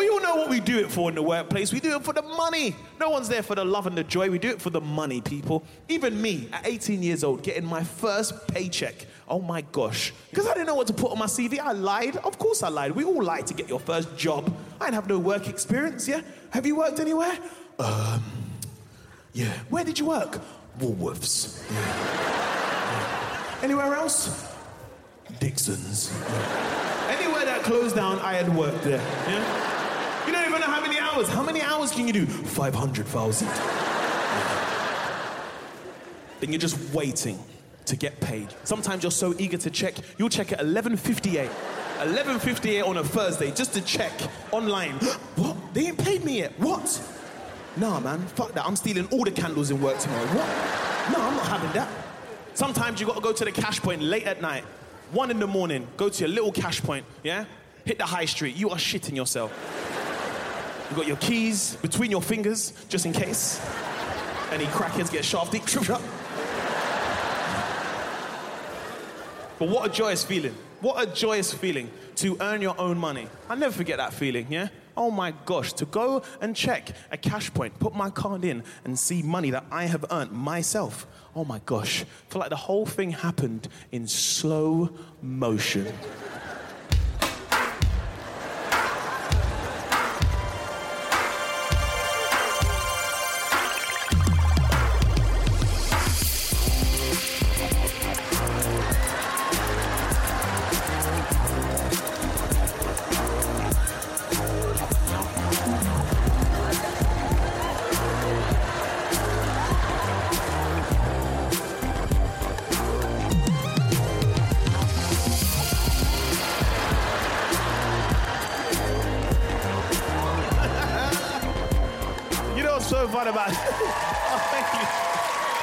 we all know what we do it for in the workplace. We do it for the money. No one's there for the love and the joy. We do it for the money, people. Even me, at 18 years old, getting my first paycheck. Oh my gosh. Because I didn't know what to put on my CV, I lied. Of course I lied. We all lie to get your first job. I didn't have no work experience, yeah? Have you worked anywhere? Um, yeah. Where did you work? Woolworths. Yeah. Yeah. Anywhere else? Dixon's. Yeah. Anywhere that closed down, I had worked there. Yeah? You don't even know how many hours. How many hours can you do? 500,000. Then you're just waiting to get paid. Sometimes you're so eager to check, you'll check at 11.58. 11.58 on a Thursday just to check online. what? They ain't paid me yet. What? Nah, man, fuck that. I'm stealing all the candles in work tomorrow. What? No, I'm not having that. Sometimes you gotta go to the cash point late at night, one in the morning, go to your little cash point, yeah? Hit the high street. You are shitting yourself. You got your keys between your fingers, just in case. Any crackheads get shafted. But what a joyous feeling. What a joyous feeling to earn your own money. I never forget that feeling, yeah? Oh my gosh, to go and check a cash point, put my card in, and see money that I have earned myself. Oh my gosh, I feel like the whole thing happened in slow motion.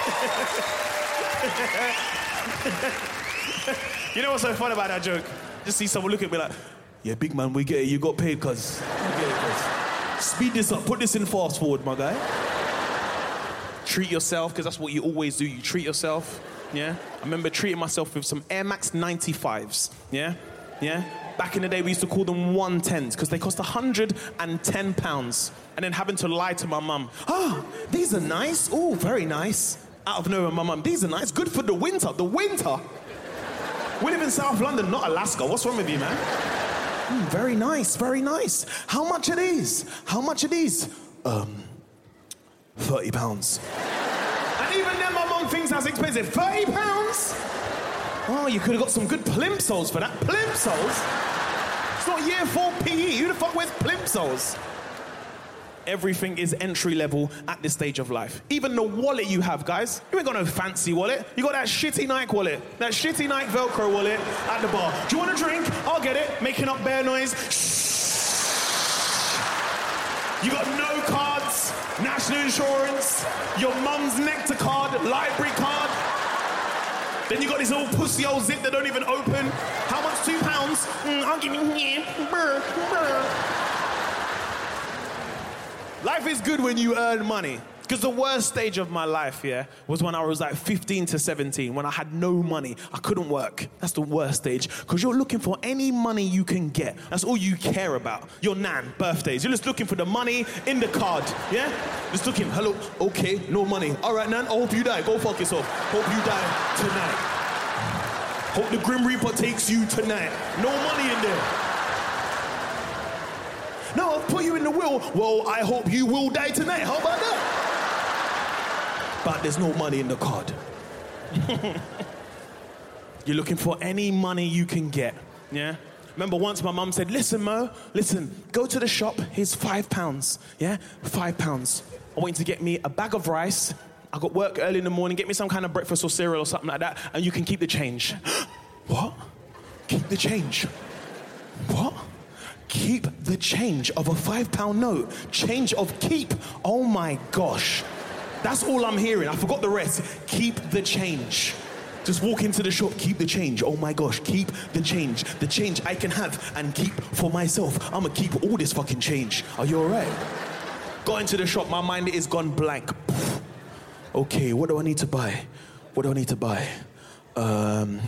you. know what's so fun about that joke? Just see someone look at me like, yeah, big man, we get it. You got paid, cuz. Speed this up. Put this in fast forward, my guy. Treat yourself, because that's what you always do. You treat yourself. Yeah? I remember treating myself with some Air Max 95s. Yeah? Yeah? Back in the day, we used to call them 110s because they cost 110 pounds. And then having to lie to my mum. Oh, these are nice. Oh, very nice. Out of nowhere, my mum, these are nice. Good for the winter. The winter. We live in South London, not Alaska. What's wrong with you, man? Mm, very nice, very nice. How much are these? How much are these? Um, 30 pounds. and even then, my mum thinks that's expensive. 30 pounds? Oh, you could have got some good plimsolls for that. Plimsolls? It's not year four PE. Who the fuck wears plimsolls? Everything is entry level at this stage of life. Even the wallet you have, guys. You ain't got no fancy wallet. You got that shitty Nike wallet. That shitty Nike Velcro wallet at the bar. Do you want a drink? I'll get it. Making up bear noise. You got no cards, national insurance, your mum's nectar card, library card. Then you got this old pussy old zip that don't even open. How much? Two pounds? Mm, I'll give you. Brr, brr. Life is good when you earn money. Because the worst stage of my life, yeah, was when I was like 15 to 17, when I had no money. I couldn't work. That's the worst stage. Because you're looking for any money you can get. That's all you care about. Your nan, birthdays. You're just looking for the money in the card, yeah? Just looking, hello, okay, no money. All right, nan, I hope you die. Go fuck yourself. Hope you die tonight. Hope the Grim Reaper takes you tonight. No money in there. Put you in the will. Well, I hope you will die tonight. How about that? But there's no money in the card. You're looking for any money you can get. Yeah? Remember once my mum said, Listen, Mo, listen, go to the shop, here's five pounds. Yeah? Five pounds. I want you to get me a bag of rice. I got work early in the morning, get me some kind of breakfast or cereal or something like that, and you can keep the change. what? Keep the change. Keep the change of a five pound note. Change of keep. Oh my gosh. That's all I'm hearing. I forgot the rest. Keep the change. Just walk into the shop, keep the change. Oh my gosh, keep the change. The change I can have and keep for myself. I'm gonna keep all this fucking change. Are you alright? Got into the shop, my mind is gone blank. Okay, what do I need to buy? What do I need to buy? Um,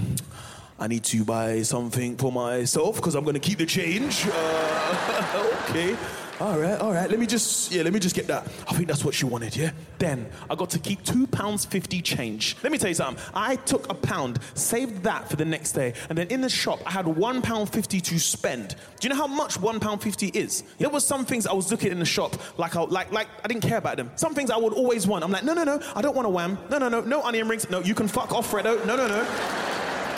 I need to buy something for myself because I'm gonna keep the change. Uh, okay. all right, all right. Let me just, yeah, let me just get that. I think that's what she wanted, yeah. Then I got to keep two pounds fifty change. Let me tell you something. I took a pound, saved that for the next day, and then in the shop I had one pound fifty to spend. Do you know how much one pound fifty is? There was some things I was looking in the shop like I like like I didn't care about them. Some things I would always want. I'm like, no, no, no, I don't want a wham. No, no, no, no onion rings. No, you can fuck off, Freddo. No, no, no.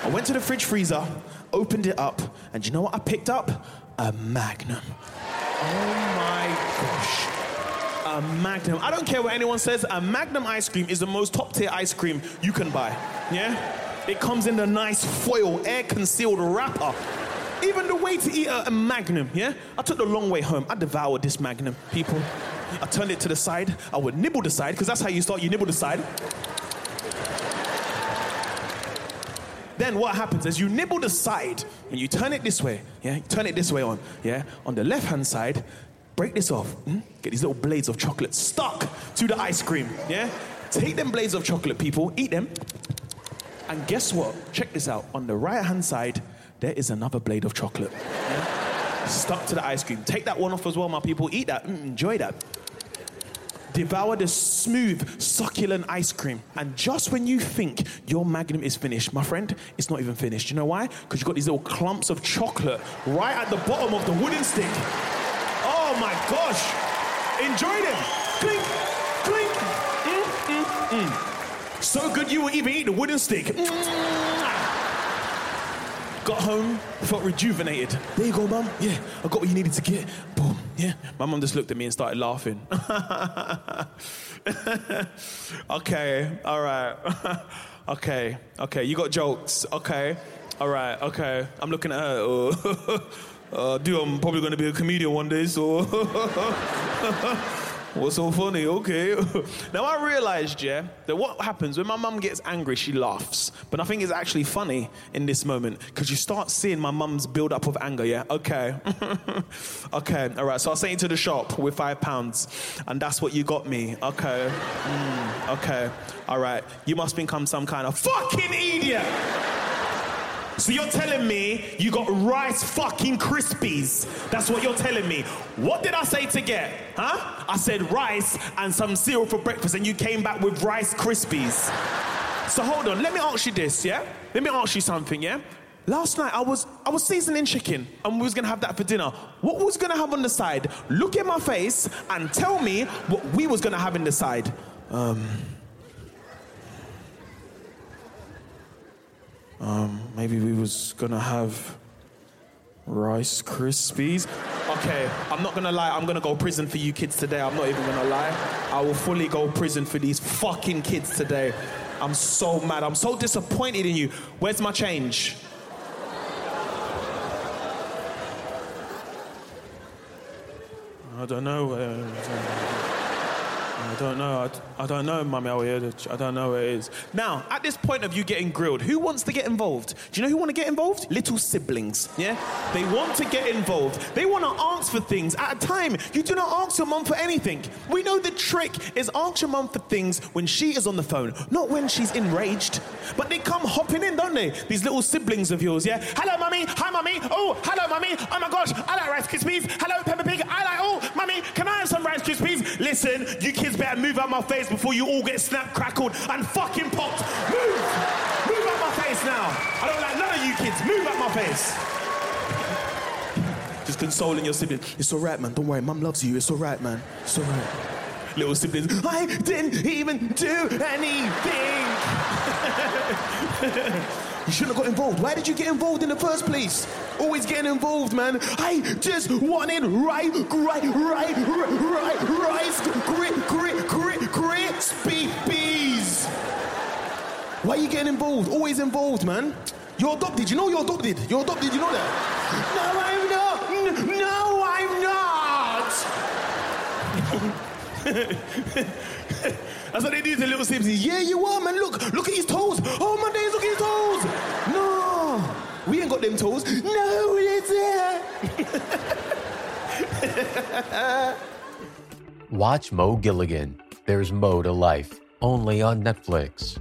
I went to the fridge freezer, opened it up, and you know what I picked up? A Magnum. Oh my gosh. A Magnum. I don't care what anyone says, a Magnum ice cream is the most top tier ice cream you can buy. Yeah? It comes in a nice foil, air concealed wrapper. Even the way to eat a, a, Magnum, yeah? I took the long way home. I devoured this Magnum, people. I turned it to the side. I would nibble the side, because that's how you start. You nibble the side. Then what happens is you nibble the side and you turn it this way, yeah? Turn it this way on, yeah? On the left hand side, break this off. Mm? Get these little blades of chocolate stuck to the ice cream, yeah? Take them blades of chocolate, people, eat them. And guess what? Check this out. On the right hand side, there is another blade of chocolate. Yeah? Stuck to the ice cream. Take that one off as well, my people. Eat that. Mm, enjoy that devour the smooth, succulent ice cream. And just when you think your magnum is finished, my friend, it's not even finished. You know why? Because you've got these little clumps of chocolate right at the bottom of the wooden stick. Oh my gosh. Enjoy them. Clink, clink. Mm, mm, mm. So good you will even eat the wooden stick. Got home, felt rejuvenated. There you go, mum. Yeah, I got what you needed to get. Yeah. My mum just looked at me and started laughing. okay, all right. okay, okay. You got jokes. Okay, all right. Okay. I'm looking at her. Oh. uh, dude, I'm probably going to be a comedian one day, so. What's so funny? Okay. now I realized, yeah, that what happens when my mum gets angry, she laughs. But I think it's actually funny in this moment because you start seeing my mum's build up of anger, yeah? Okay. okay, all right. So I sent you to the shop with five pounds, and that's what you got me. Okay. Mm, okay. All right. You must become some kind of fucking idiot. So you're telling me you got Rice fucking Krispies. That's what you're telling me. What did I say to get? Huh? I said rice and some cereal for breakfast, and you came back with Rice Krispies. So hold on, let me ask you this, yeah? Let me ask you something, yeah? Last night I was I was seasoning chicken and we was gonna have that for dinner. What was gonna have on the side? Look in my face and tell me what we was gonna have in the side. Um Um, maybe we was gonna have Rice Krispies. Okay, I'm not gonna lie, I'm gonna go prison for you kids today. I'm not even gonna lie. I will fully go prison for these fucking kids today. I'm so mad. I'm so disappointed in you. Where's my change? I don't know. I don't know. I, I don't know, Mummy I don't know where it is. Now, at this point of you getting grilled, who wants to get involved? Do you know who want to get involved? Little siblings, yeah? They want to get involved. They want to ask for things. At a time, you do not ask your mum for anything. We know the trick is ask your mum for things when she is on the phone, not when she's enraged. But they come hopping in, don't they? These little siblings of yours, yeah? Hello, Mummy. Hi, Mummy. Oh, hello, Mummy. Oh my gosh, I like Rice Krispies. Hello, Peppa Pig. I like, oh, Can I have some Rice Krispies? Listen, you kids better move out my face before you all get snapped, crackled, and fucking popped. Move! Move out my face now. I don't like none of you kids. Move out my face. Just consoling your sibling. It's all right, man. Don't worry. Mum loves you. It's all right, man. It's all right. Little siblings. I didn't even do anything. You shouldn't have got involved. Why did you get involved in the first place? Always getting involved, man. I just wanted right, right, right, right, rice, grit, grit, grit, crispy bees. Why are you getting involved? Always involved, man. You're adopted. You know you're adopted. You're adopted. You know that. No, I'm not. No, I'm not. That's what they do to little Simpsons. Yeah, you are, man. Look, look at his toes. Oh my days, look at his toes. No, we ain't got them toes. No, it's it. Watch Mo Gilligan. There's Mo to Life, only on Netflix.